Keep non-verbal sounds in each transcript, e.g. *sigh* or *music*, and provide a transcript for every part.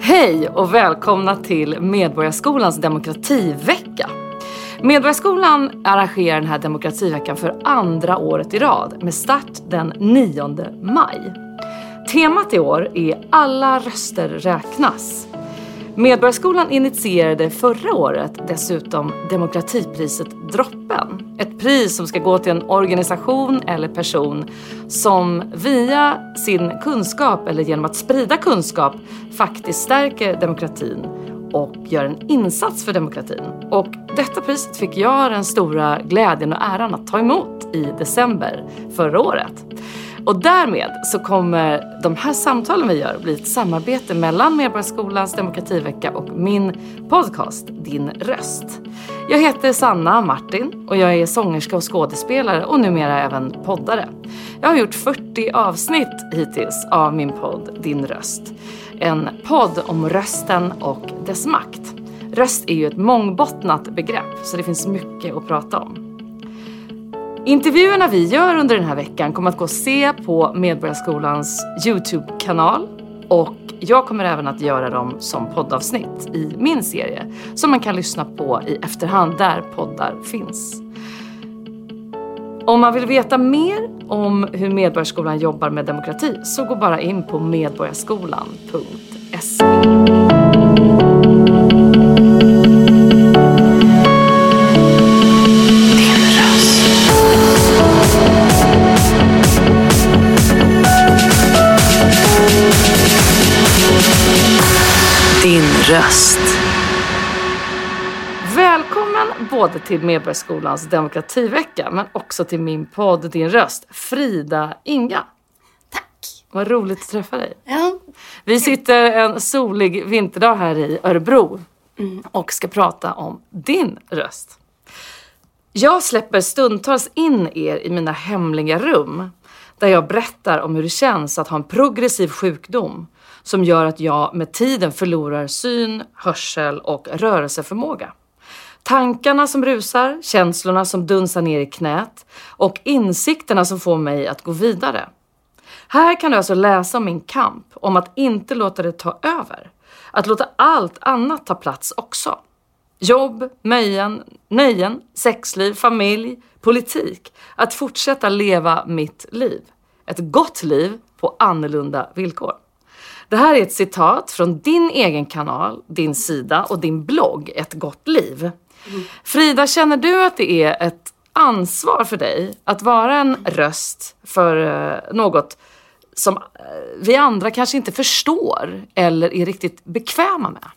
Hej och välkomna till Medborgarskolans demokrativecka. Medborgarskolan arrangerar den här demokrativeckan för andra året i rad med start den 9 maj. Temat i år är Alla röster räknas. Medborgarskolan initierade förra året dessutom demokratipriset Droppen. Ett pris som ska gå till en organisation eller person som via sin kunskap eller genom att sprida kunskap faktiskt stärker demokratin och gör en insats för demokratin. Och detta priset fick jag den stora glädjen och äran att ta emot i december förra året. Och därmed så kommer de här samtalen vi gör bli ett samarbete mellan Medborgarskolans demokrativecka och min podcast Din röst. Jag heter Sanna Martin och jag är sångerska och skådespelare och numera även poddare. Jag har gjort 40 avsnitt hittills av min podd Din röst. En podd om rösten och dess makt. Röst är ju ett mångbottnat begrepp så det finns mycket att prata om. Intervjuerna vi gör under den här veckan kommer att gå att se på Medborgarskolans Youtube-kanal och jag kommer även att göra dem som poddavsnitt i min serie som man kan lyssna på i efterhand där poddar finns. Om man vill veta mer om hur Medborgarskolan jobbar med demokrati så gå bara in på medborgarskolan.se. Både till Medborgarskolans demokrativecka men också till min podd Din röst, Frida Inga. Tack. Vad roligt att träffa dig. Ja. Vi sitter en solig vinterdag här i Örebro och ska prata om din röst. Jag släpper stundtals in er i mina hemliga rum där jag berättar om hur det känns att ha en progressiv sjukdom som gör att jag med tiden förlorar syn, hörsel och rörelseförmåga. Tankarna som rusar, känslorna som dunsar ner i knät och insikterna som får mig att gå vidare. Här kan du alltså läsa om min kamp, om att inte låta det ta över. Att låta allt annat ta plats också. Jobb, nöjen, nöjen, sexliv, familj, politik. Att fortsätta leva mitt liv. Ett gott liv på annorlunda villkor. Det här är ett citat från din egen kanal, din sida och din blogg Ett gott liv. Frida, känner du att det är ett ansvar för dig att vara en röst för eh, något som eh, vi andra kanske inte förstår eller är riktigt bekväma med?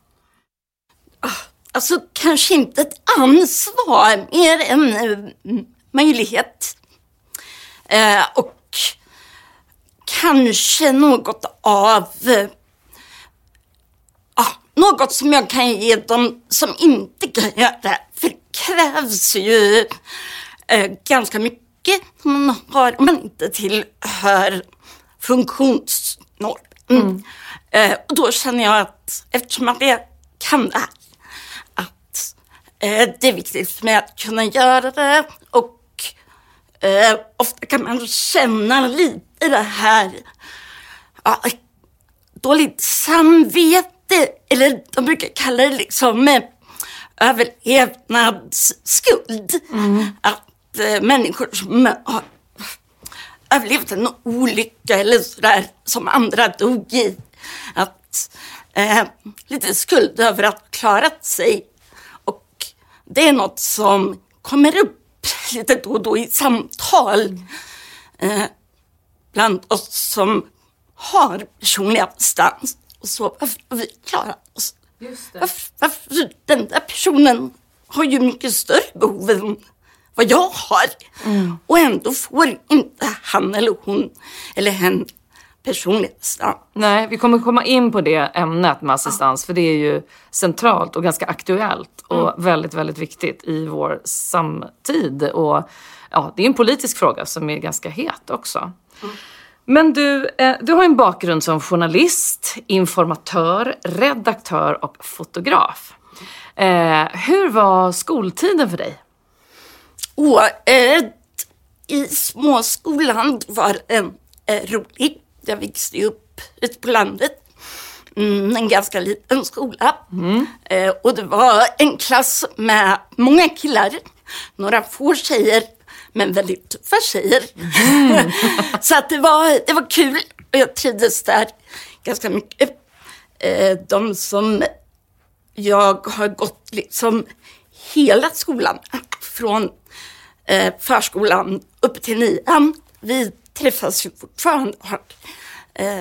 Ah, alltså kanske inte ett ansvar, mer en mm, möjlighet. Eh, och kanske något av något som jag kan ge dem som inte kan göra. För det krävs ju eh, ganska mycket man, har, om man inte tillhör funktionsnormen. Eh, och då känner jag att eftersom att jag kan det här, att eh, det är viktigt för mig att kunna göra det och eh, ofta kan man känna lite det här ja, dåligt samvete eller de brukar kalla det liksom eh, överlevnadsskuld. Att eh, människor som eh, har överlevt en olycka eller sådär som andra dog i. Att eh, lite skuld över att ha klarat sig. Och det är något som kommer upp lite då och då i samtal eh, bland oss som har personlig assistans. Och så, varför vi klarat oss? Varför, varför, den där personen har ju mycket större behov än vad jag har. Och ändå får inte han eller hon eller hen personlig assistans. Nej, vi kommer komma in på det ämnet med assistans för det är ju centralt och ganska aktuellt och väldigt, väldigt viktigt i vår samtid. Och ja, det är en politisk fråga som är ganska het också. Men du, eh, du har en bakgrund som journalist, informatör, redaktör och fotograf. Eh, hur var skoltiden för dig? Och eh, i småskolan var den eh, rolig. Jag växte upp ute på landet. mm, en ganska liten skola. Eh, och det var en klass med många killar, några få tjejer, men väldigt tuffa tjejer. *laughs* Så att det, var, det var kul och jag trivdes där ganska mycket. Eh, de som jag har gått liksom hela skolan, från eh, förskolan upp till nian. Vi träffas ju fortfarande och har eh,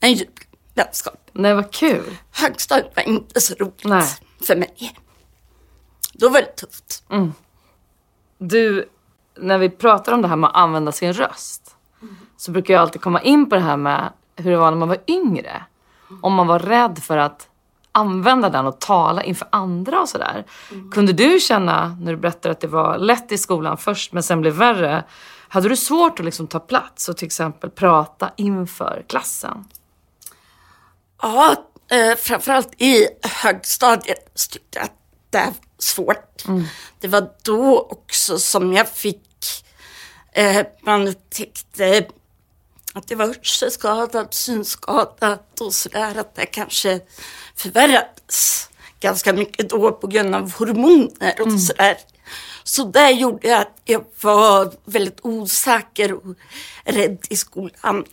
en djup vänskap. Nej, vad kul. Högstadiet var inte så roligt Nej. för mig. Då var det tufft. Du, när vi pratar om det här med att använda sin röst så brukar jag alltid komma in på det här med hur det var när man var yngre. Om man var rädd för att använda den och tala inför andra och sådär. Kunde du känna, när du berättade att det var lätt i skolan först men sen blev värre, hade du svårt att liksom ta plats och till exempel prata inför klassen? Ja, eh, framförallt i högstadiet tyckte jag att det svårt. Det var då också som jag fick, eh, man upptäckte att jag var hörselskadad, synskadad och sådär, att det kanske förvärrades ganska mycket då på grund av hormoner och sådär. Så det gjorde att jag var väldigt osäker och rädd i skolan.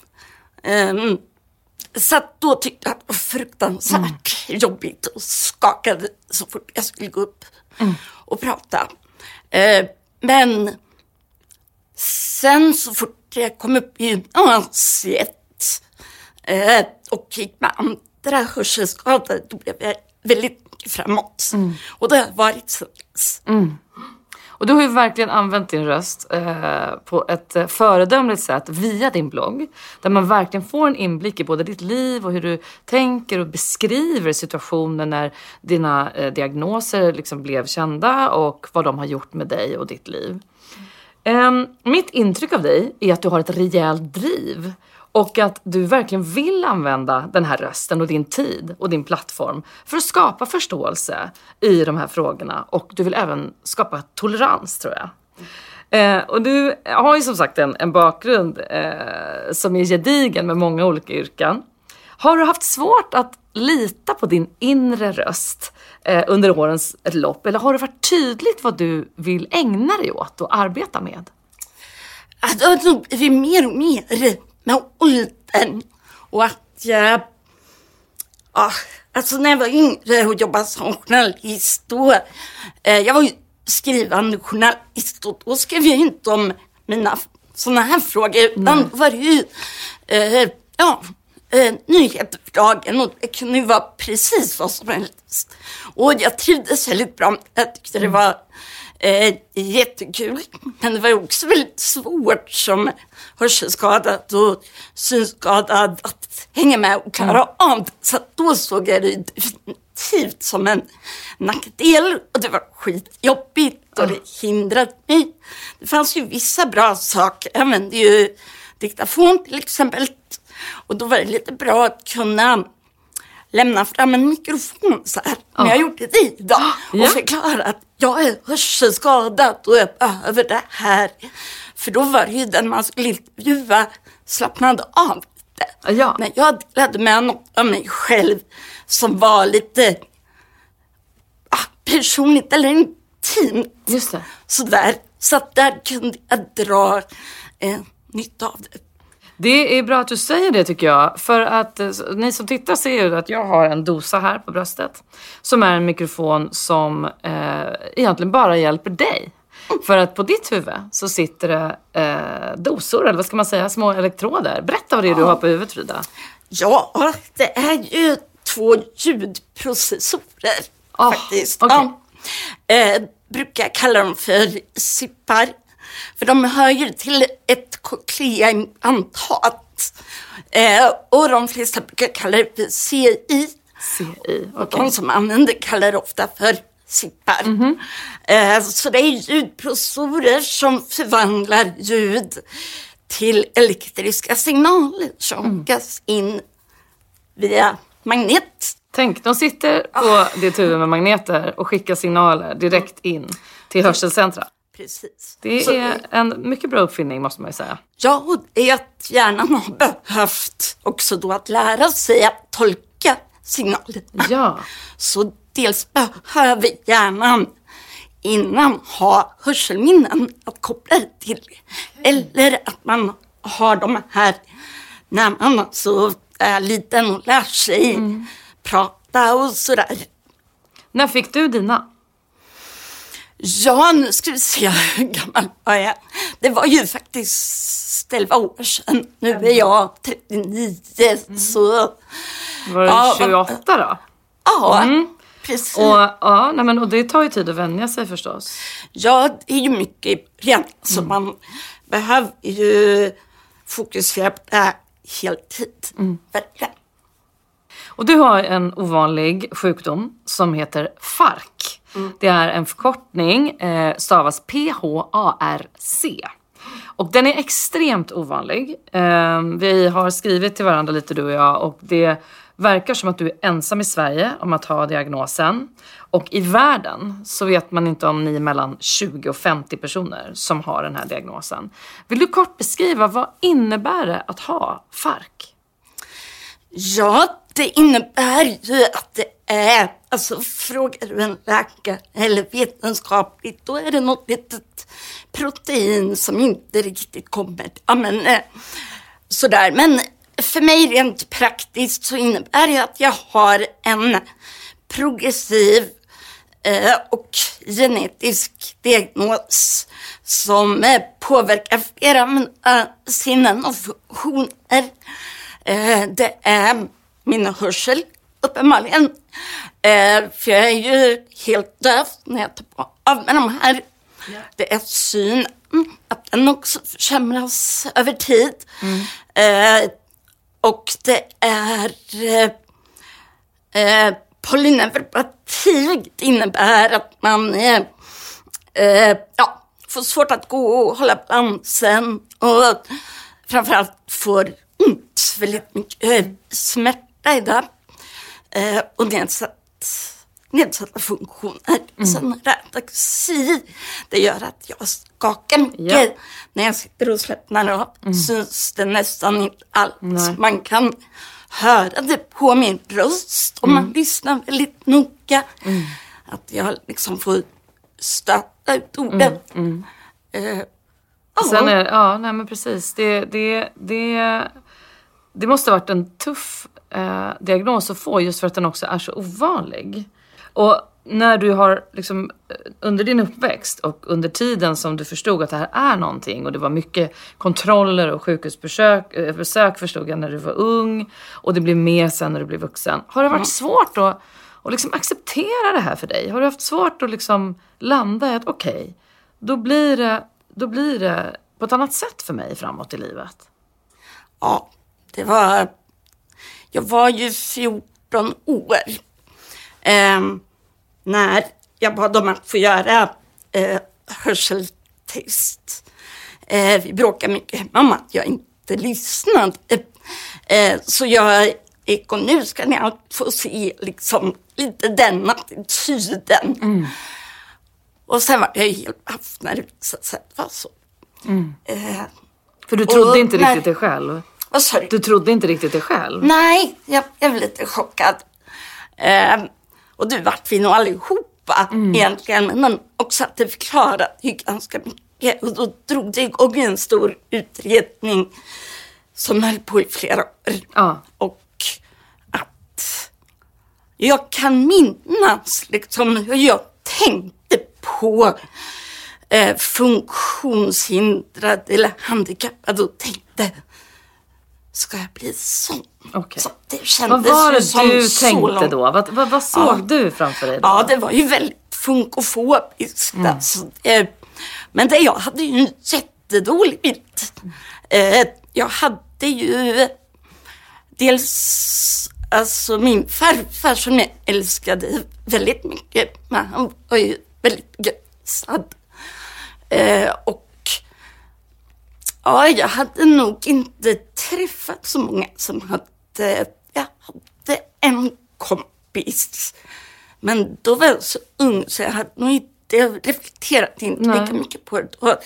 Ehm, så då tyckte jag att det var fruktansvärt jobbigt och skakade så fort jag skulle gå upp och prata. Eh, men sen så fort jag kom upp i gymnasiet eh, och gick med andra hörselskadade, då blev jag väldigt mycket framåt. Och det har varit så dess. Och du har ju verkligen använt din röst eh, på ett eh, föredömligt sätt via din blogg. Där man verkligen får en inblick i både ditt liv och hur du tänker och beskriver situationen när dina eh, diagnoser liksom blev kända och vad de har gjort med dig och ditt liv. Um, mitt intryck av dig är att du har ett rejält driv och att du verkligen vill använda den här rösten och din tid och din plattform för att skapa förståelse i de här frågorna och du vill även skapa tolerans tror jag. Eh, och du har ju som sagt en, en bakgrund eh, som är gedigen med många olika yrken. Har du haft svårt att lita på din inre röst eh, under årens lopp eller har det varit tydligt vad du vill ägna dig åt och arbeta med? att det har blivit mer och mer med åldern. Och att jag... Ja, alltså när jag var yngre och jobbade som journalist då... Eh, jag var ju skrivande journalist och då skrev jag inte om mina sådana här frågor. Utan då var det ju... Eh, ja, eh, nyheter för dagen och det kunde ju vara precis vad som helst. Och jag trivdes väldigt bra. Jag tyckte det var eh, jättekul. Men det var också väldigt svårt som hörselskadad och synskadad att hänga med och klara av det. Så då såg jag det definitivt som en nackdel och det var skitjobbigt och det hindrade mig. Det fanns ju vissa bra saker. Jag använde ju diktafon till exempel. Och då var det lite bra att kunna lämna fram en mikrofon så här. Men jag gjorde det idag och Ja. förklara att jag är hörselskadad och jag behöver det här. För då var det ju den man skulle intervjua slappnade av lite. Ja. Men jag delade med något av mig själv som var lite ah, personligt eller intimt. Just det. Sådär. Så där kunde jag dra eh, nytta av det. Det är bra att du säger det tycker jag. För att eh, ni som tittar ser ju att jag har en dosa här på bröstet. Som är en mikrofon som eh, egentligen bara hjälper dig. För att på ditt huvud så sitter det eh, dosor, eller vad ska man säga, små elektroder. Berätta vad det är du har på huvudet Frida. Ja, det är ju två ljudprocessorer Ah, faktiskt. okej. Ja. Eh, brukar kalla dem för sippar. För de hör ju till ett cochleaimplantat. Eh, och de flesta brukar kalla det för CI. CI. Och okej. de som använder kallar det ofta för sippar. Eh, så det är ljudprocessorer som förvandlar ljud till elektriska signaler som skickas in via magnet. Tänk, de sitter på ditt huvud med magneter och skickar signaler direkt in till hörselcentra. Precis. Det Så- är en mycket bra uppfinning måste man ju säga. Ja, och det är att hjärnan har behövt också då att lära sig att tolka signaler. Ja. Så dels behöver hjärnan innan ha hörselminnen att koppla det till. Eller att man har de här när man alltså är liten och lär sig prata och sådär. När fick du dina? Ja, nu ska vi se hur gammal jag är. Det var ju faktiskt 11 år sedan. Nu är jag 39, så Var det Ja, 28 då? ja, precis. Och, ja, nej men, och det tar ju tid att vänja sig förstås. Ja, det är ju mycket i början, så man behöver ju fokusera på det här heltid. Verkligen. Och du har en ovanlig sjukdom som heter FARC. Det är en förkortning, eh, stavas P-H-A-R-C. Och den är extremt ovanlig. Eh, vi har skrivit till varandra lite du och jag och det verkar som att du är ensam i Sverige om att ha diagnosen. Och i världen så vet man inte om ni är mellan 20 och 50 personer som har den här diagnosen. Vill du kort beskriva vad innebär det att ha FARC? Ja, det innebär ju att det är, alltså frågar du en läkare eller vetenskapligt, då är det något litet protein som inte riktigt kommer, ja men eh, sådär. Men för mig rent praktiskt så innebär det att jag har en progressiv eh, och genetisk diagnos som eh, påverkar flera av mina sinnen och funktioner. Det är min hörsel, uppenbarligen. Eh, för jag är ju helt döv när jag tar på av med de här. Det är syn, att den också försämras över tid. Eh, och det är eh, eh, polyneuropati. Det innebär att man eh, eh, ja, får svårt att gå och hålla balansen och framförallt får ont, väldigt mycket eh, smärta det. Eh, och nedsatt, nedsatta funktioner. Sen rataxi, det gör att jag skakar mycket. Ja. När jag sitter och slappnar av syns det nästan inte alls. Man kan höra det på min röst om man lyssnar väldigt noga. Att jag liksom får stöta ut orden. Eh, ja. Sen är, ja, nej men precis. Det, det, det, det måste ha varit en tuff eh, diagnos att få just för att den också är så ovanlig. Och när du har liksom eh, under din uppväxt och under tiden som du förstod att det här är någonting och det var mycket kontroller och sjukhusbesök eh, besök förstod jag när du var ung och det blev mer sen när du blev vuxen. Har det varit svårt att, att liksom acceptera det här för dig? Har du haft svårt att liksom landa i att okej, då blir det då blir det på ett annat sätt för mig framåt i livet. Ja, det var... Jag var ju 14 år ehm, när jag bad om att få göra eh, hörseltest. Eh, vi bråkade mycket hemma om att jag inte lyssnade. Eh, så jag gick och nu ska ni få se liksom lite den attityden. Och sen var jag helt paff när det visade sig att det var så. Eh, För du trodde Och inte när- riktigt det själv. Vad sa du? Du trodde inte riktigt det själv. Nej, jag blev lite chockad. Eh, och du vart vi nog allihopa egentligen. Men också att det förklarade ju ganska mycket. Och då drog det igång en stor utredning som höll på i flera år. Ja. Och att jag kan minnas liksom hur jag tänkte på eh, funktionshindrad eller handikappad och tänkte Ska jag bli sån? Okej. Så det Vad kändes var ju det som du så tänkte långt. då? Vad, vad, vad såg Ja. du framför dig då? Ja, det var ju väldigt funkofobiskt. Mm. Alltså, eh, men det, jag hade ju en jättedålig bild. Eh, jag hade ju dels alltså min farfar som jag älskade väldigt mycket. Men han var ju väldigt begränsad. Eh, och ja, jag hade nog inte träffat så många som hade, jag hade en kompis. Men då var jag så ung så jag hade nog inte jag reflekterade inte Nej. lika mycket på det då.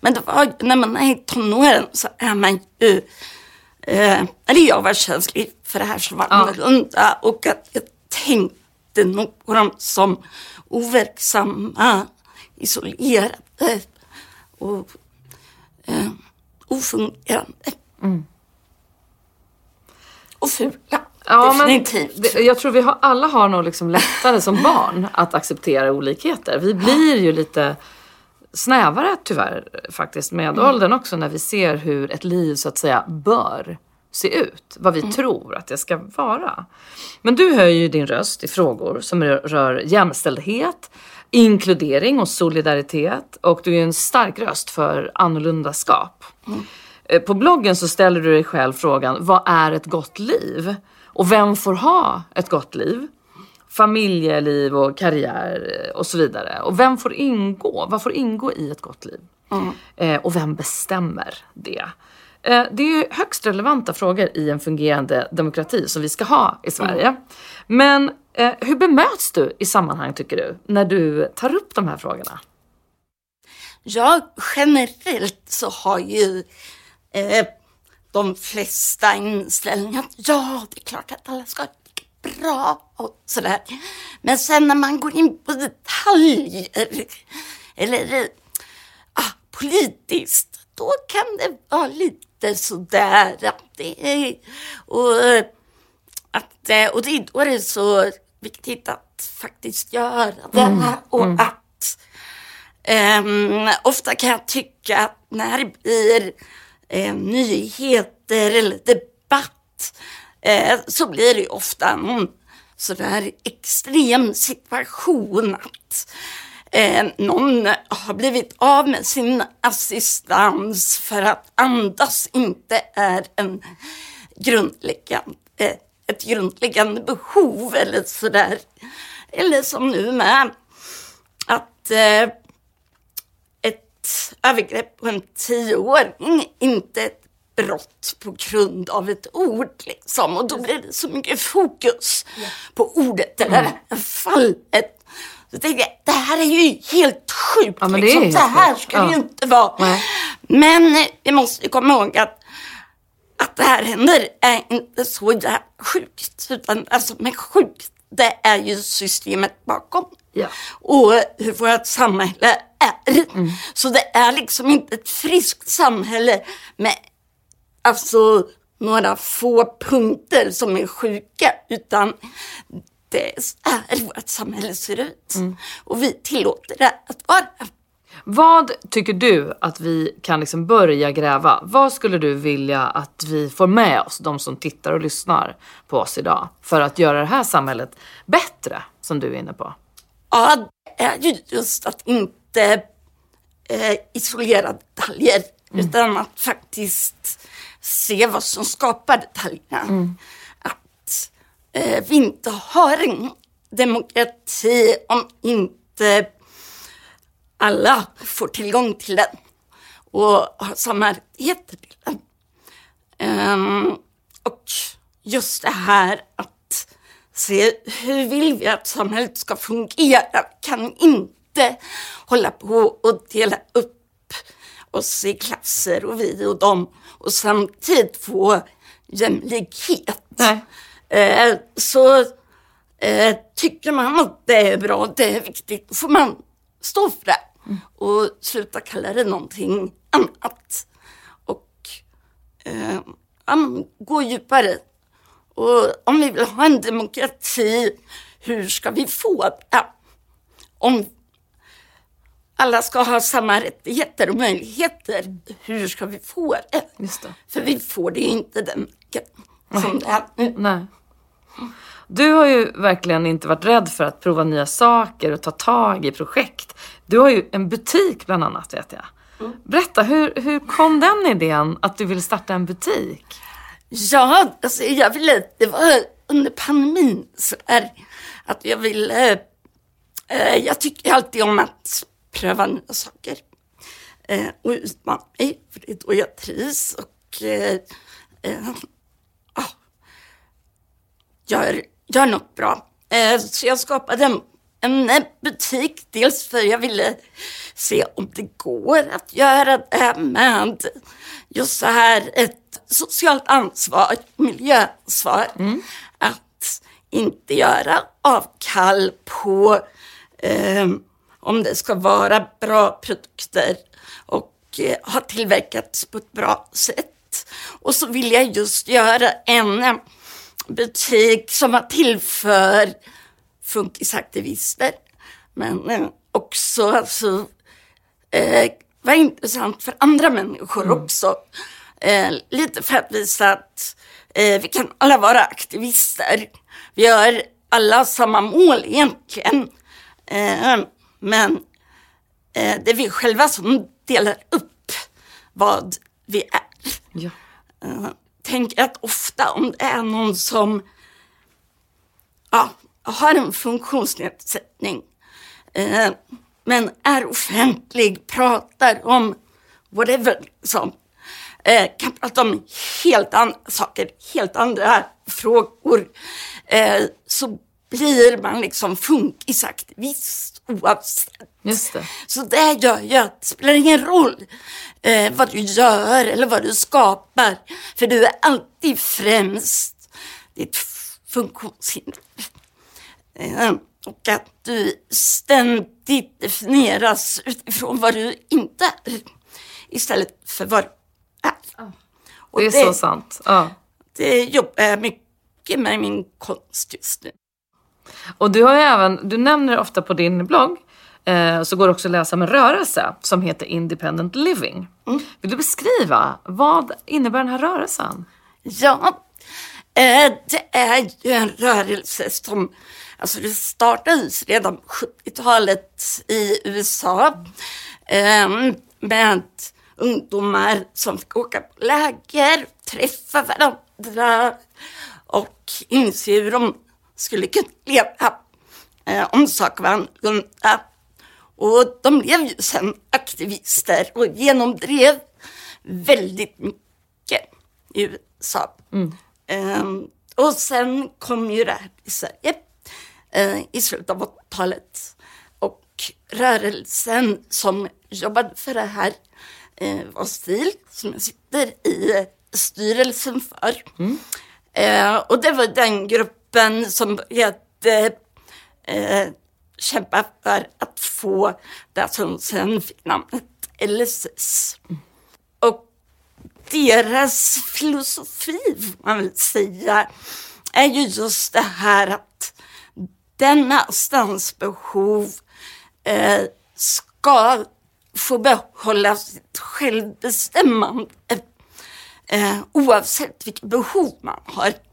Men det var när man är i tonåren så är man ju eh, eller jag var känslig för det här som var Ja. annorlunda och att jag tänkte nog på dem som overksamma, isolerade och eh, ofungerande. Och fula, Ja, men definitivt. det, jag tror vi har, alla har nog liksom lättare som barn att acceptera olikheter. Vi blir ju lite snävare tyvärr faktiskt med åldern också när vi ser hur ett liv så att säga bör se ut. Vad vi tror att det ska vara. Men du höjer ju din röst i frågor som rör jämställdhet, inkludering och solidaritet och du är en stark röst för annorlundaskap. Eh, På bloggen så ställer du dig själv frågan, vad är ett gott liv? Och vem får ha ett gott liv? Familjeliv och karriär eh, och så vidare. Och vem får ingå? Vad får ingå i ett gott liv? Eh, och vem bestämmer det? Eh, det är ju högst relevanta frågor i en fungerande demokrati som vi ska ha i Sverige. Men eh, hur bemöts du i sammanhang tycker du, när du tar upp de här frågorna? Ja, generellt så har ju eh, de flesta inställningen att ja, det är klart att alla ska ha det bra och sådär. Men sen när man går in på detaljer eller eh, ah, politiskt, då kan det vara lite sådär att det är, och, eh, att, eh, och det är då det så viktigt att faktiskt göra det och att Ehm, ofta kan jag tycka att när det blir eh, nyheter eller debatt eh, så blir det ofta någon sådär extrem situation att eh, någon har blivit av med sin assistans för att andas inte är en grundläggande, eh, ett grundläggande behov eller sådär. Eller som nu med att eh, ett övergrepp på en tioåring inte ett brott på grund av ett ord. Liksom. Och då blir det så mycket fokus på ordet eller Mm. fallet. Så tänkte jag, det här är ju helt sjukt. Ja, men det är liksom. så här ska det ju Ja. inte vara. Nej. Men vi måste komma ihåg att att det här händer är inte så jävla sjukt. Utan alltså, men sjukt, det är ju systemet bakom. Ja. Och hur vårt samhälle är. Så det är liksom inte ett friskt samhälle med alltså några få punkter som är sjuka. Utan det är vårt samhälle ser ut. Och vi tillåter det att vara. Vad tycker du att vi kan liksom börja gräva? Vad skulle du vilja att vi får med oss, de som tittar och lyssnar på oss idag, för att göra det här samhället bättre, som du är inne på? Ja, det är ju just att inte eh, isolera detaljer utan att faktiskt se vad som skapar detaljerna. Att eh, vi inte har en demokrati om inte alla får tillgång till den och har samma rättigheter till den. Ehm, och just det här att se hur vill vi att samhället ska fungera? Vi kan inte hålla på och dela upp oss i klasser och vi och dem och samtidigt få jämlikhet. Nej. Eh, så eh, tycker man att det är bra, det är viktigt, får man stå för det och sluta kalla det någonting annat. Och eh, ja, gå djupare. Och om vi vill ha en demokrati, hur ska vi få det? Om alla ska ha samma rättigheter och möjligheter, hur ska vi få det? Det. För vi får det ju inte den som det är nu. Nej. Du har ju verkligen inte varit rädd för att prova nya saker och ta tag i projekt. Du har ju en butik bland annat vet jag. Berätta, hur, hur kom den idén att du vill starta en butik? Ja, alltså jag ville, det var under pandemin så där, att jag ville, eh, jag tycker alltid om att pröva nya saker. Eh, och utmana mig, för det är då jag trivs och eh, eh, gör, gör något bra. Eh, så jag skapade en en butik. Dels för jag ville se om det går att göra det med just så här ett socialt ansvar, miljöansvar. Mm. Att inte göra avkall på eh, om det ska vara bra produkter och eh, ha tillverkats på ett bra sätt. Och så vill jag just göra en eh, butik som var till för funkisaktivister. Men eh, också alltså, eh, var intressant för andra människor också. Eh, lite för att visa att eh, vi kan alla vara aktivister. Vi har alla samma mål egentligen. Eh, men eh, det är vi själva som delar upp vad vi är. Ja. Tänker att ofta om det är någon som ja, har en funktionsnedsättning eh, men är offentlig, pratar om whatever som eh, kan prata om helt andra saker, helt andra frågor eh, så blir man liksom funkisaktivist oavsett. Just det. Så det gör ju att det spelar ingen roll eh, vad du gör eller vad du skapar. För du är alltid främst ditt funktionshinder. Eh, och att du ständigt definieras utifrån vad du inte är istället för vad du är. Och Det är så sant. Ja. Det jobbar jag mycket med i min konst just nu. Och du har ju även, du nämner ofta på din blogg, eh, så går det också att läsa om en rörelse som heter Independent Living. Vill du beskriva, vad innebär den här rörelsen? Ja, eh, det är ju en rörelse som alltså det startades redan på 70-talet i USA eh, med ungdomar som fick åka på läger, träffa varandra och inse hur de skulle kunna leva eh, om saker var annorlunda. Och de blev ju sen aktivister och genomdrev väldigt mycket i USA. Ehm, och sen kom ju det här till Sverige eh, i slutet av 80-talet. Och rörelsen som jobbade för det här eh, var STIL, som jag sitter i styrelsen för. Eh, och det var den gruppen som började eh, kämpa för att få det som sen fick namnet LSS. Och deras filosofi, får man väl säga, är ju just det här att denna stansbehov eh, ska få behålla sitt självbestämmande eh, oavsett vilket behov man har.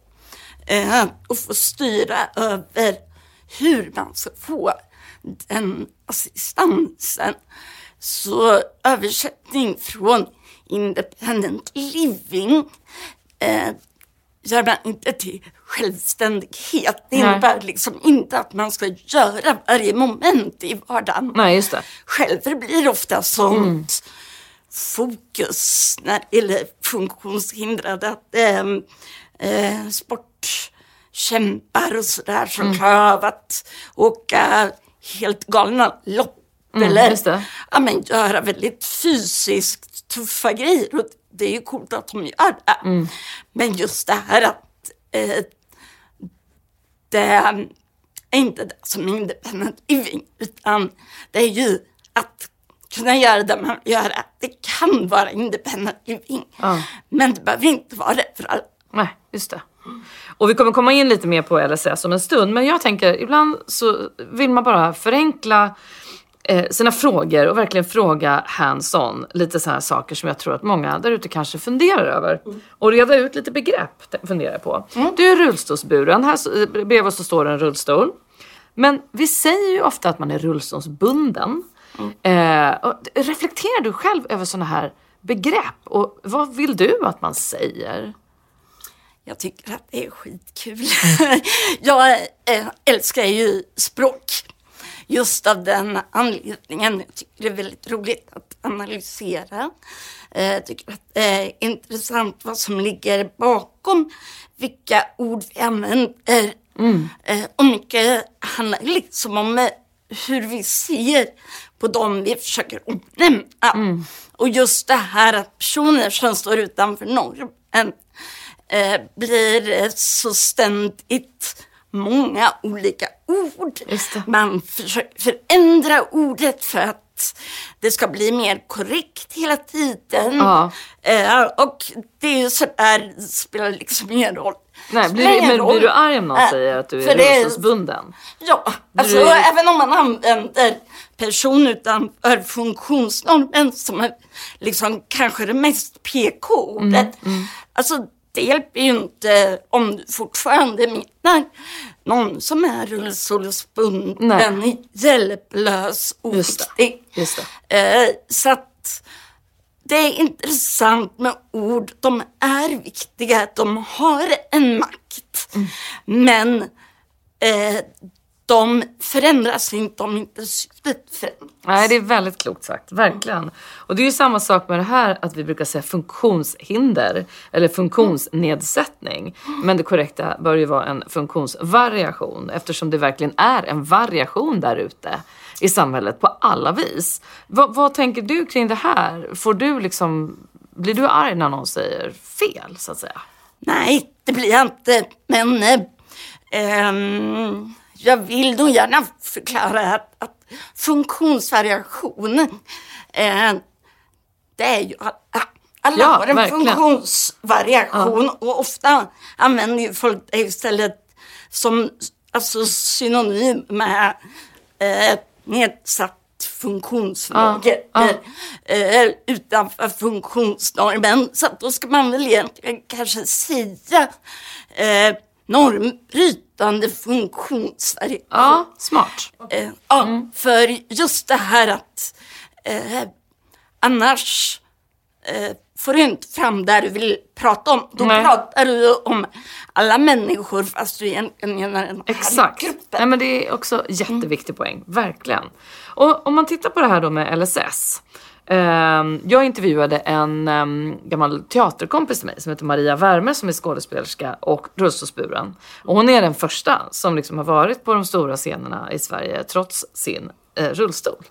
Eh, och få styra över hur man ska få den assistansen. Så översättning från independent living eh, gör man inte till självständighet. Det innebär liksom inte att man ska göra varje moment i vardagen Nej, just det. själv. För det blir ofta sånt fokus när det gäller funktionshindrade. Att ähm, sportkämpar och sådär som av att åka helt galna lopp. Mm, eller ja, men, göra väldigt fysiskt tuffa grejer. Och det är ju coolt att de gör det. Mm. Men just det här att eh, det är inte det som är independent living, utan det är ju att kunna göra det man vill göra. Det kan vara independent living, Ja. men det behöver inte vara det för alla. Nej, just det. Och vi kommer komma in lite mer på LSS om en stund. Men jag tänker, ibland så vill man bara förenkla eh, sina frågor och verkligen fråga hands-on. Lite så här saker som jag tror att många där ute kanske funderar över. Och reda ut lite begrepp funderar jag på. Du är rullstolsburen. Här så- bredvid oss så står det en rullstol. Men vi säger ju ofta att man är rullstolsbunden. Eh, och reflekterar du själv över sådana här begrepp? Och vad vill du att man säger? Jag tycker att det är skitkul. *laughs* jag eh, älskar ju språk. Just av den anledningen. Jag tycker det är väldigt roligt att analysera. Eh, Jag tycker att det är intressant vad som ligger bakom vilka ord vi använder. Eh, Och mycket handlar liksom om hur vi ser på dem vi försöker omnämna. Och just det här att personer som står utanför normen eh, blir eh, så ständigt många olika ord. Man försöker förändra ordet för att det ska bli mer korrekt hela tiden. Ja. Eh, och det är sådär, spelar liksom ingen roll. Nej, blir, du- men blir du arg om någon Eh, säger att du är rullstolsbunden? Ja, alltså Du- även om man använder person utanför funktionsnormen som är liksom kanske det mest PK-ordet. Mm, Alltså det hjälper ju inte om du fortfarande menar någon som är rullstolsbunden, hjälplös, Just det. oviktig. Eh, så att det är intressant med ord. De är viktiga, de har en makt. Men eh, de förändras inte om inte syftet förändras. Nej, det är väldigt klokt sagt. Verkligen. Och det är ju samma sak med det här att vi brukar säga funktionshinder eller funktionsnedsättning. Men det korrekta bör ju vara en funktionsvariation eftersom det verkligen är en variation där ute i samhället på alla vis. Vad, vad tänker du kring det här? Får du liksom, blir du arg när någon säger fel så att säga? Nej, det blir jag inte. Men eh, ehm, jag vill nog gärna förklara att, att funktionsvariation, eh, det är ju alla. Alla Ja, har en verkligen. funktionsvariation och ofta använder ju folk det istället som alltså, synonym med eh, nedsatt funktionsförmåga Ja, eh, utanför funktionsnormen. Så att då ska man väl egentligen kanske säga eh, normbrytande funktionsvariation. Ja, smart. Eh, ja, Mm. för just det här att eh, annars eh, får du inte fram där du vill prata om. Då Nej. pratar du om alla människor fast du egentligen menar den här Exakt. gruppen. Nej, men det är också jätteviktig poäng, verkligen. Och om man tittar på det här då med LSS. Ehm, jag intervjuade en ehm, gammal teaterkompis till mig som heter Maria Värme som är skådespelerska och rullstolsburen. Och hon är den första som liksom har varit på de stora scenerna i Sverige trots sin eh, rullstol.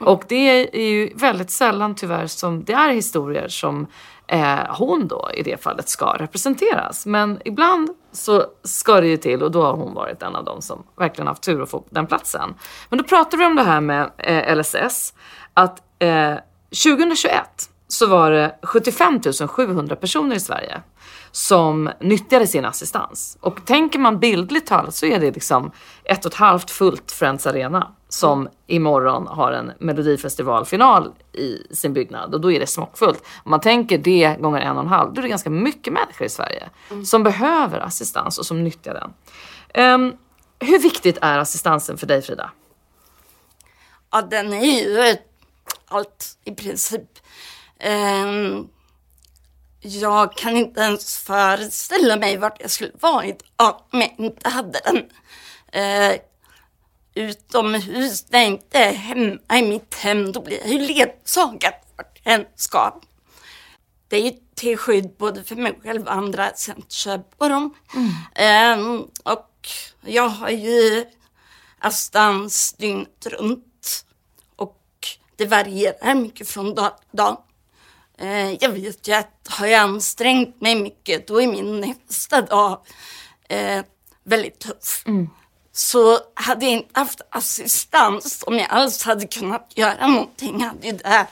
Och det är ju väldigt sällan tyvärr som det är historier som eh, hon då i det fallet ska representeras. Men ibland så ska det ju till och då har hon varit en av dem som verkligen haft tur att få den platsen. Men då pratar vi om det här med eh, LSS. Att eh, 2021 så var det 75 700 personer i Sverige som nyttjade sin assistans. Och tänker man bildligt talat så är det liksom ett och ett halvt fullt Friends Arena som imorgon har en melodifestivalfinal i sin byggnad och då är det smockfullt. Om man tänker det gånger en och en halv, då är det ganska mycket människor i Sverige som behöver assistans och som nyttjar den. Um, hur viktigt är assistansen för dig Frida? Ja, den är ju allt i princip. Ehm, jag kan inte ens föreställa mig vart jag skulle varit om jag inte hade den. Eh, utomhus, när jag inte är hemma i mitt hem, då blir jag ju ledsagad vart jag än ska. Det är ju till skydd både för mig själv och andra som inte kör på dem. Ehm, och jag har ju assistans dygnet runt. Det varierar mycket från dag till dag. Eh, jag vet ju att har jag ansträngt mig mycket, då är min nästa dag eh, väldigt tuff. Så hade jag inte haft assistans, om jag alls hade kunnat göra någonting, hade ju det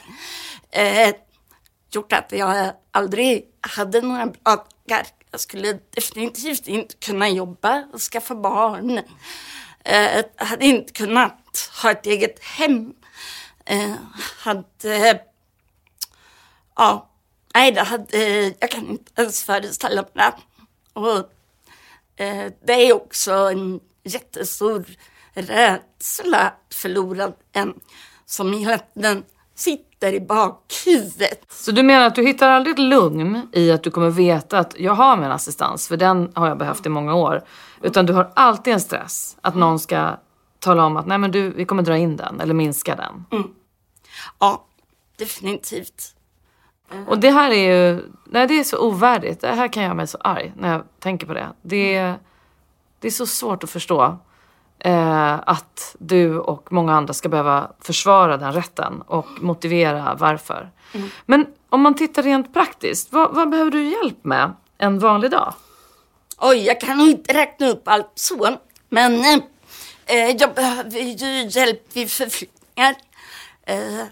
eh, gjort att jag aldrig hade några bra dagar. Jag skulle definitivt inte kunna jobba och skaffa barn. Eh, jag hade inte kunnat ha ett eget hem. Eh, hade... Ja, nej, det hade, jag kan inte ens föreställa mig det. Och, eh, det är också en jättestor rädsla att förlora en som hela tiden sitter i bakhuvudet. Så du menar att du hittar aldrig ett lugn i att du kommer veta att jag har min assistans, för den har jag behövt i många år. Utan du har alltid en stress att någon ska tala om att nej men du, vi kommer dra in den eller minska den. Ja, definitivt. Och det här är ju, nej det är så ovärdigt. Det här kan göra mig så arg när jag tänker på det. Det är, det är så svårt att förstå. eh, att du och många andra ska behöva försvara den rätten och motivera varför. Mm. Men om man tittar rent praktiskt, vad, vad, behöver du hjälp med en vanlig dag? Oj, jag kan nog inte räkna upp allt så, men eh, jag behöver ju hjälp vid förflyttningar. Eh,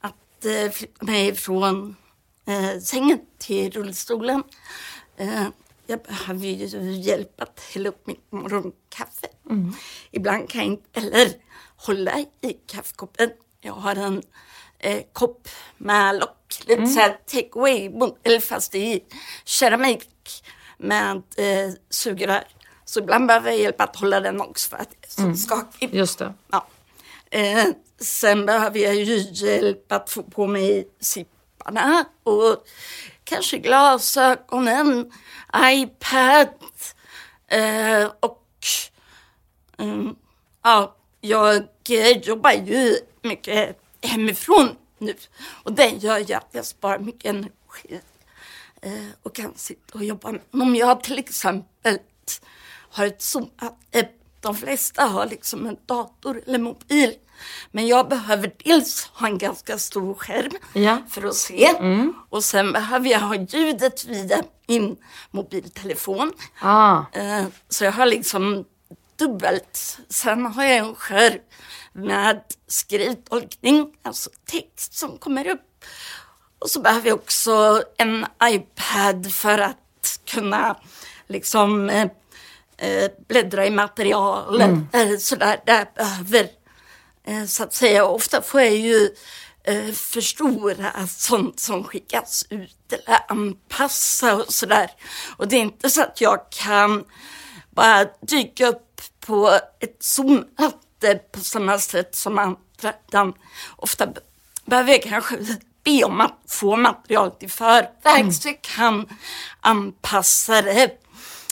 att eh, flytta mig från eh, sängen till rullstolen. Jag behöver ju hjälp att hälla upp mitt morgonkaffe. Mm. Ibland kan jag inte heller hålla i kaffekoppen. Jag har en eh, kopp med lock, lite mm. såhär take away, eller fast i keramik med eh, sugrör. Så ibland behöver jag hjälp att hålla den också för att det är så mm. skakig. Just det. Ja. Eh, sen behöver jag ju hjälp att få på mig sipparna och kanske glasögonen, iPad eh, och um, ja, jag jobbar ju mycket hemifrån nu och det gör ju att jag sparar mycket energi eh, och kan sitta och jobba. Om jag till exempel har ett zoom, eh, de flesta har liksom en dator eller mobil men jag behöver dels ha en ganska stor skärm ja. för att se mm. och sen behöver jag ha ljudet via min mobiltelefon. Ah. Eh, så jag har liksom dubbelt. Sen har jag en skärm med skrivtolkning, alltså text som kommer upp. Och så behöver jag också en iPad för att kunna liksom eh, eh bläddra i material mm. eller sådär. Där behöver Eh, så att säga. Ofta får jag ju eh, förstora sånt som skickas ut eller anpassa och sådär. Och det är inte så att jag kan bara dyka upp på ett Zoom-möte på samma sätt som andra. Utan ofta behöver jag kanske be om att få materialet i förväg mm. så jag kan anpassa det.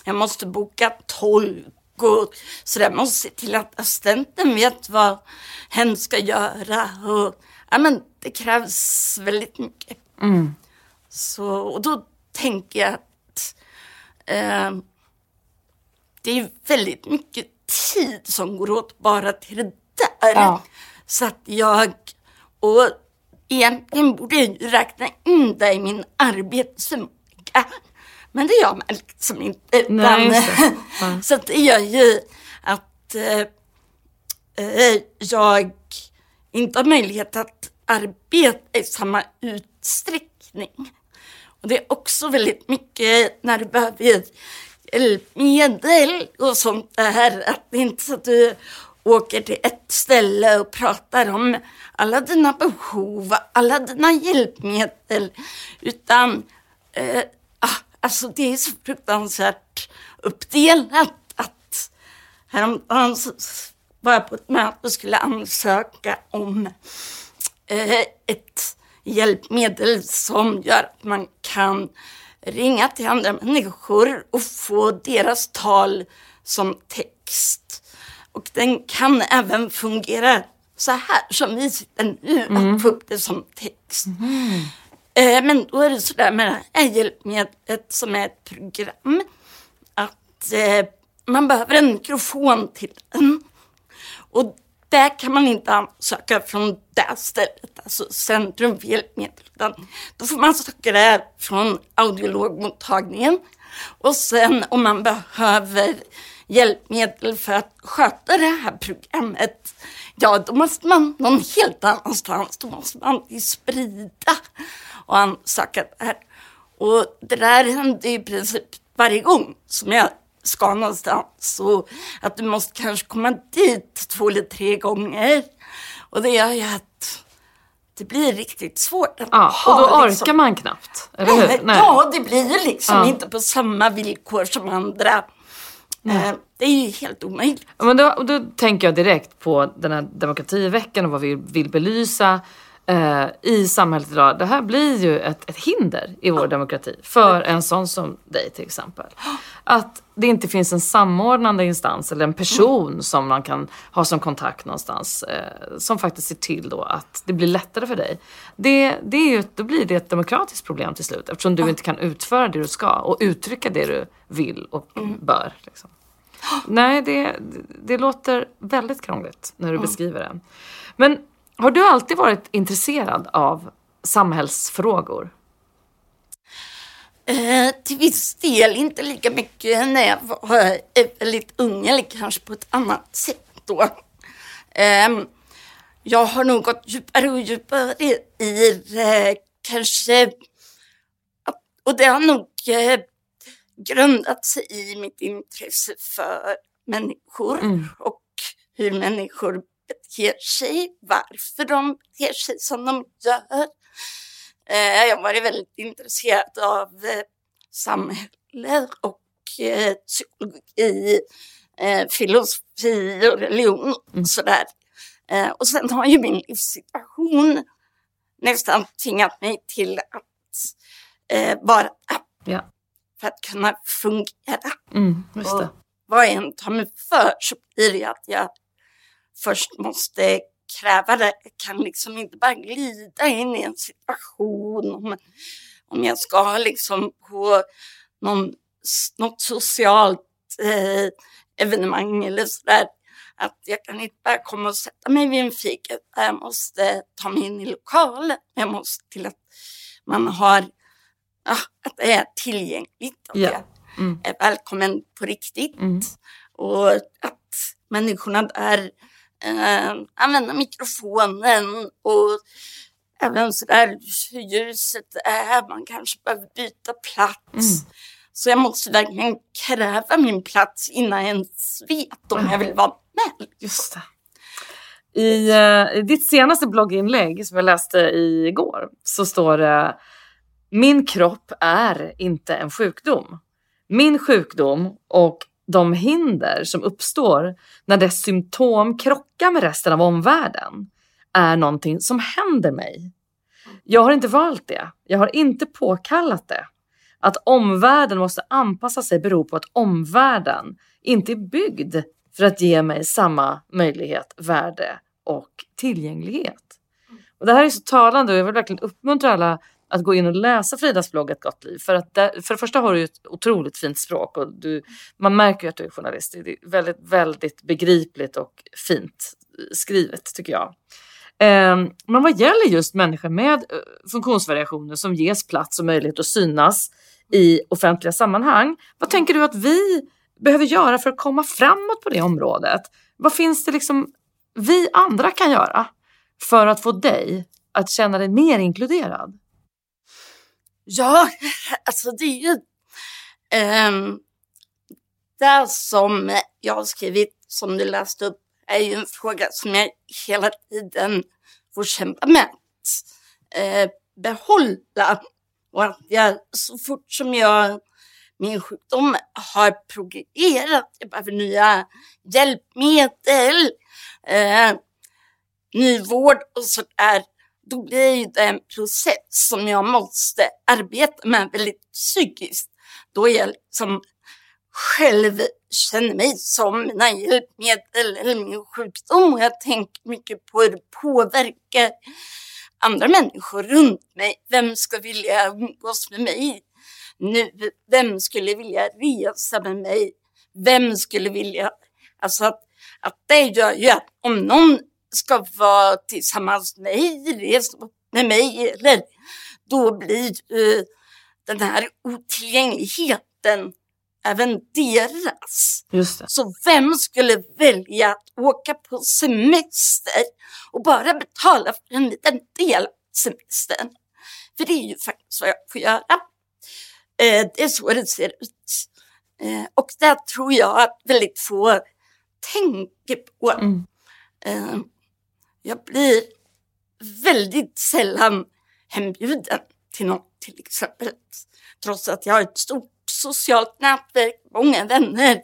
Jag måste boka tolk och så där. måste se till att assistenten vet vad hen ska göra. Och, ja, men det krävs väldigt mycket. Mm. Så, och då tänker jag att eh, det är väldigt mycket tid som går åt bara till det där. Ja. Så att jag, och egentligen borde jag räkna in det i min arbetsförmåga. Men det gör man liksom inte. Nej, ja. *laughs* så det gör ju att eh, eh, jag inte har möjlighet att arbeta i samma utsträckning. Och det är också väldigt mycket när du behöver hjälpmedel och sånt där. Att det är inte så att du åker till ett ställe och pratar om alla dina behov, alla dina hjälpmedel. Utan eh, Alltså det är så fruktansvärt uppdelat att häromdagen var jag på ett möte och skulle ansöka om eh, ett hjälpmedel som gör att man kan ringa till andra människor och få deras tal som text. Och den kan även fungera så här som vi sitter nu, mm. att få upp det som text. Mm. Eh, men då är det sådär med det här hjälpmedlet som är ett program att eh, man behöver en mikrofon till den. Och där kan man inte ansöka från det stället, alltså Centrum för hjälpmedel, utan då får man söka det från audiologmottagningen. Och sen om man behöver hjälpmedel för att sköta det här programmet, ja då måste man någon helt annanstans, då måste man sprida och ansöka där. Och det där händer i princip varje gång som jag ska någonstans. Så att du måste kanske komma dit två eller tre gånger. Och det gör ju att det blir riktigt svårt. Att ja, och då orkar liksom... man knappt, eller hur? Nej. Ja, det blir ju liksom ja. inte på samma villkor som andra. Nej. Det är ju helt omöjligt. Men då, då tänker jag direkt på den här demokrativeckan och vad vi vill belysa eh, i samhället idag. Det här blir ju ett, ett hinder i vår demokrati för en sån som dig till exempel. Att det inte finns en samordnande instans eller en person mm. som man kan ha som kontakt någonstans eh, som faktiskt ser till då att det blir lättare för dig. Det, det är ju, då blir det ett demokratiskt problem till slut eftersom du inte kan utföra det du ska och uttrycka det du vill och mm. bör. Liksom. Nej, det, det låter väldigt krångligt när du beskriver det. Men har du alltid varit intresserad av samhällsfrågor? Eh, till viss del, inte lika mycket när jag var eh, väldigt ung, eller kanske på ett annat sätt då. Eh, jag har nog gått djupare och djupare i eh, kanske, och det har nog eh, grundat sig i mitt intresse för människor Mm. och hur människor beter sig, varför de beter sig som de gör. Eh, jag har varit väldigt intresserad av eh, samhälle och eh, psykologi, filosofi och religion och sådär. Eh, och sen har ju min livssituation nästan tvingat mig till att vara Ja. för att kunna fungera. Mm, Och vad jag än tar mig för så blir det att jag först måste kräva det. Jag kan liksom inte bara glida in i en situation om, om jag ska liksom på någon, något socialt eh, evenemang eller sådär. Att jag kan inte bara komma och sätta mig vid en fika. Jag måste ta mig in i lokalen. Jag måste till att man har, ja, att det är tillgängligt. Att Ja. jag Mm. är välkommen på riktigt. Mm. Och att människorna där eh, använder mikrofonen och även sådär hur ljuset är, man kanske behöver byta plats. Mm. Så jag måste verkligen kräva min plats innan jag ens vet om jag vill vara med. Just det. I, eh, I ditt senaste blogginlägg som jag läste igår så står det Min kropp är inte en sjukdom. Min sjukdom och de hinder som uppstår när dess symptom krockar med resten av omvärlden är någonting som händer mig. Jag har inte valt det. Jag har inte påkallat det. Att omvärlden måste anpassa sig beror på att omvärlden inte är byggd för att ge mig samma möjlighet, värde och tillgänglighet. Och det här är så talande och jag vill verkligen uppmuntra alla att gå in och läsa Fridas blogg Ett gott liv. För, att där, för det första har du ett otroligt fint språk och du, man märker ju att du är journalist. Det är väldigt, väldigt begripligt och fint skrivet tycker jag. Ehm, men vad gäller just människor med eh, funktionsvariationer som ges plats och möjlighet att synas i offentliga sammanhang. Vad tänker du att vi behöver göra för att komma framåt på det området? Vad finns det liksom vi andra kan göra för att få dig att känna dig mer inkluderad? Ja, *laughs* alltså det är ju... eh, det som jag har skrivit, som du läste upp, är ju en fråga som jag hela tiden får kämpa med att eh, behålla. Och att jag så fort som jag, min sjukdom har progredierat, jag behöver nya hjälpmedel, eh, ny vård och sådär, då blir det en process som jag måste arbeta med väldigt psykiskt. Då jag liksom själv känner mig som mina hjälpmedel eller min sjukdom och jag tänker mycket på hur det påverkar andra människor runt mig. Vem ska vilja umgås med mig nu? Vem skulle vilja resa med mig? Vem skulle vilja... Alltså att, att det gör ju att om någon ska vara tillsammans med mig, med mig, eller då blir uh, den här otillgängligheten även deras. Just det. Så vem skulle välja att åka på semester och bara betala för en liten del av semestern? För det är ju faktiskt vad jag får göra. Eh, det är så det ser ut. Eh, och där tror jag att väldigt få tänker på. Mm. Eh, jag blir väldigt sällan hembjuden till något till exempel. Trots att jag har ett stort socialt nätverk, många vänner.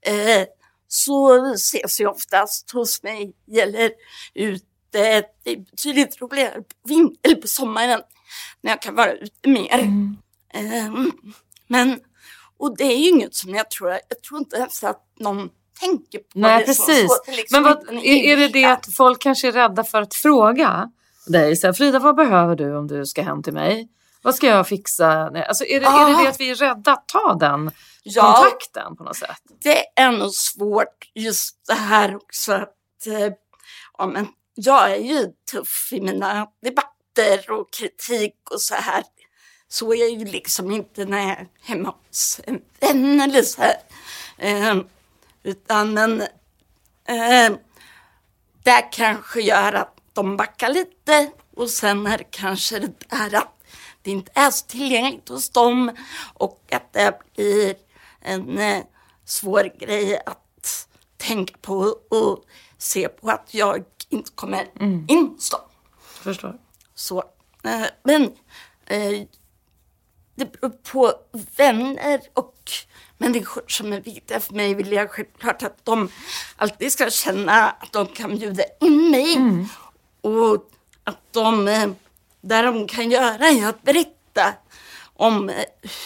Eh, så ses jag oftast hos mig eller ute. Det är betydligt roligare på, vin- eller på sommaren när jag kan vara ute mer. Mm. Eh, men, och det är ju inget som jag tror, jag tror inte ens att någon tänker på Nej, det. precis. så. Det är liksom Men vad, är, är det det att folk kanske är rädda för att fråga dig? Så här, Frida, vad behöver du om du ska hem till mig? Vad ska jag fixa? Nej, Alltså är, det, är Ah. det det att vi är rädda att ta den Ja. kontakten på något sätt? det är nog svårt just det här också att eh, ja, men jag är ju tuff i mina debatter och kritik och så här. Så är jag ju liksom inte när jag är hemma hos en vän eller så här. Utan men eh, det kanske gör att de backar lite och sen är det kanske det där att det inte är så tillgängligt hos dem och att det blir en eh, svår grej att tänka på och se på att jag inte kommer in hos dem. Förstår. Så, eh, men eh, det beror på vänner och människor som är viktiga för mig vill jag självklart att de alltid ska känna att de kan bjuda in mig och att de, eh, där de kan göra är att berätta om eh,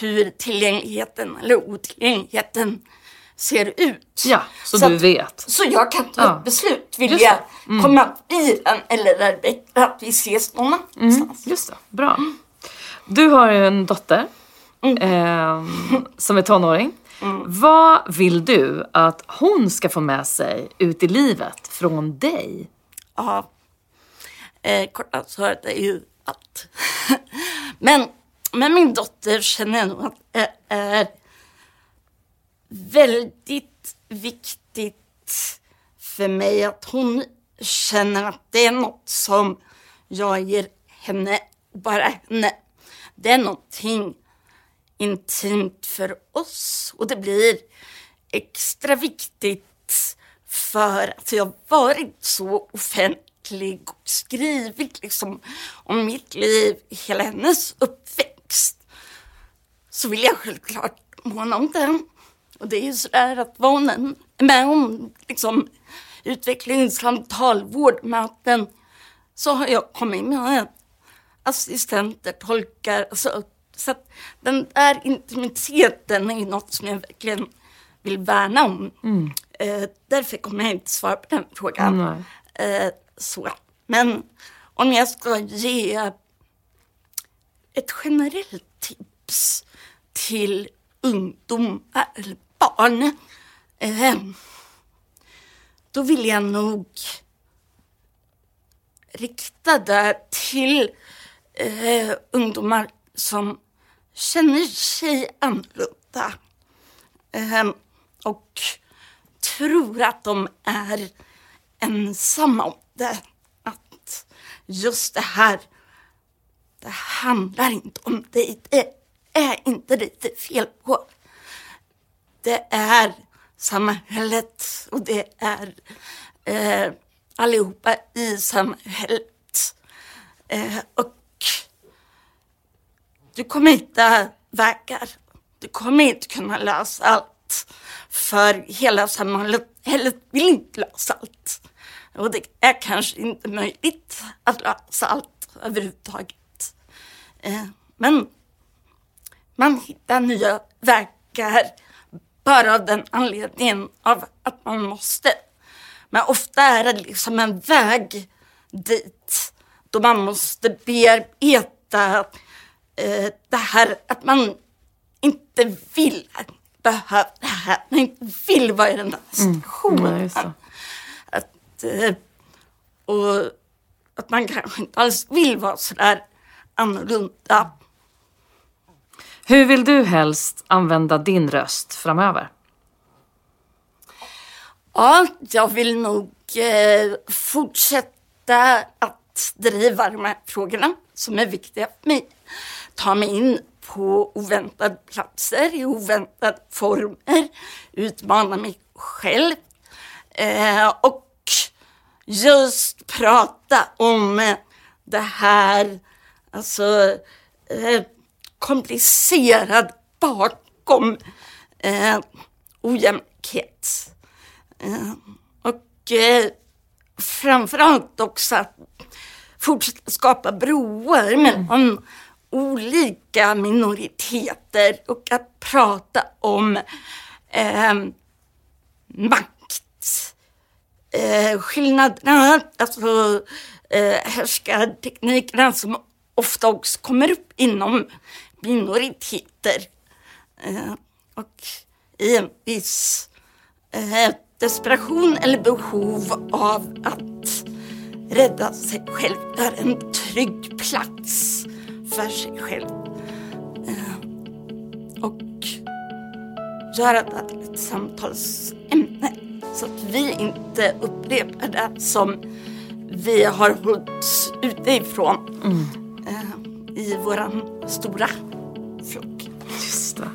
hur tillgängligheten eller otillgängligheten ser ut. Ja, så, Så du att- vet. Så jag kan ta Ja. ett beslut. Vill jag. Mm. komma i den eller är det bättre att vi ses någon annanstans? Just det, bra. Du har ju en dotter Mm. ehm, *laughs* som är tonåring. Vad vill du att hon ska få med sig ut i livet från dig? Ja. Eh, korta svaret är ju allt. *laughs* Men med min dotter känner jag nog att det är väldigt viktigt för mig att hon känner att det är något som jag ger henne, bara henne. Det är någonting intimt för oss och det blir extra viktigt för att jag har varit så offentlig och skrivit liksom om mitt liv, hela hennes uppväxt. Så vill jag självklart måna om den. Och det är ju sådär att vad hon än är med om liksom utvecklingssamtal, vårdmöten så har jag kommit med assistenter, tolkar. Alltså, så att den där intimiteten är något som jag verkligen vill värna om. Eh, därför kommer jag inte svara på den frågan. Eh, så. Men om jag ska ge ett generellt tips till ungdomar eller barn. Eh, då vill jag nog rikta det till eh, ungdomar som känner sig annorlunda. Eh, och tror att de är ensamma om det. Att just det här, det handlar inte om dig. Det är inte dig det är fel på. Det är samhället och det är eh, allihopa i samhället. Eh, och du kommer hitta vägar. Du kommer inte kunna lösa allt. För hela samhället heller vill inte lösa allt. Och det är kanske inte möjligt att lösa allt överhuvudtaget. Eh, men man hittar nya vägar bara av den anledningen av att man måste. Men ofta är det liksom en väg dit då man måste bearbeta eh, det här att man inte vill behöva det här, man inte vill vara i den där situationen. Nej, just det. att, eh, och att man kanske inte alls vill vara sådär annorlunda. Hur vill du helst använda din röst framöver? Ja, jag vill nog eh, fortsätta att driva de här frågorna som är viktiga för mig. Ta mig in på oväntade platser i oväntade former, utmana mig själv eh, och just prata om eh, det här, alltså eh, komplicerad bakom eh, ojämlikhet. Eh, och eh, framförallt också att fortsätta skapa broar mellan olika minoriteter och att prata om eh, makt. Eh, skillnaderna, alltså eh, härskarteknikerna som ofta också kommer upp inom minoriteter. Eh, och i en viss eh, desperation eller behov av att rädda sig själv, är en trygg plats för sig själv. Eh, och göra det till ett samtalsämne så att vi inte upprepar det som vi har hållit utifrån mm. Eh, i våran stora flock. Just det.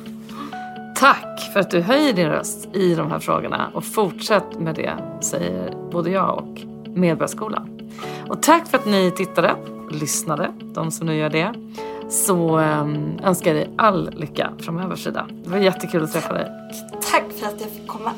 Tack för att du höjer din röst i de här frågorna och fortsätt med det, säger både jag och Medborgarskolan. Och tack för att ni tittade lyssnade, de som nu gör det. Så ehm, önskar jag dig all lycka framöver Frida. Det var jättekul att träffa dig. Tack för att jag fick komma.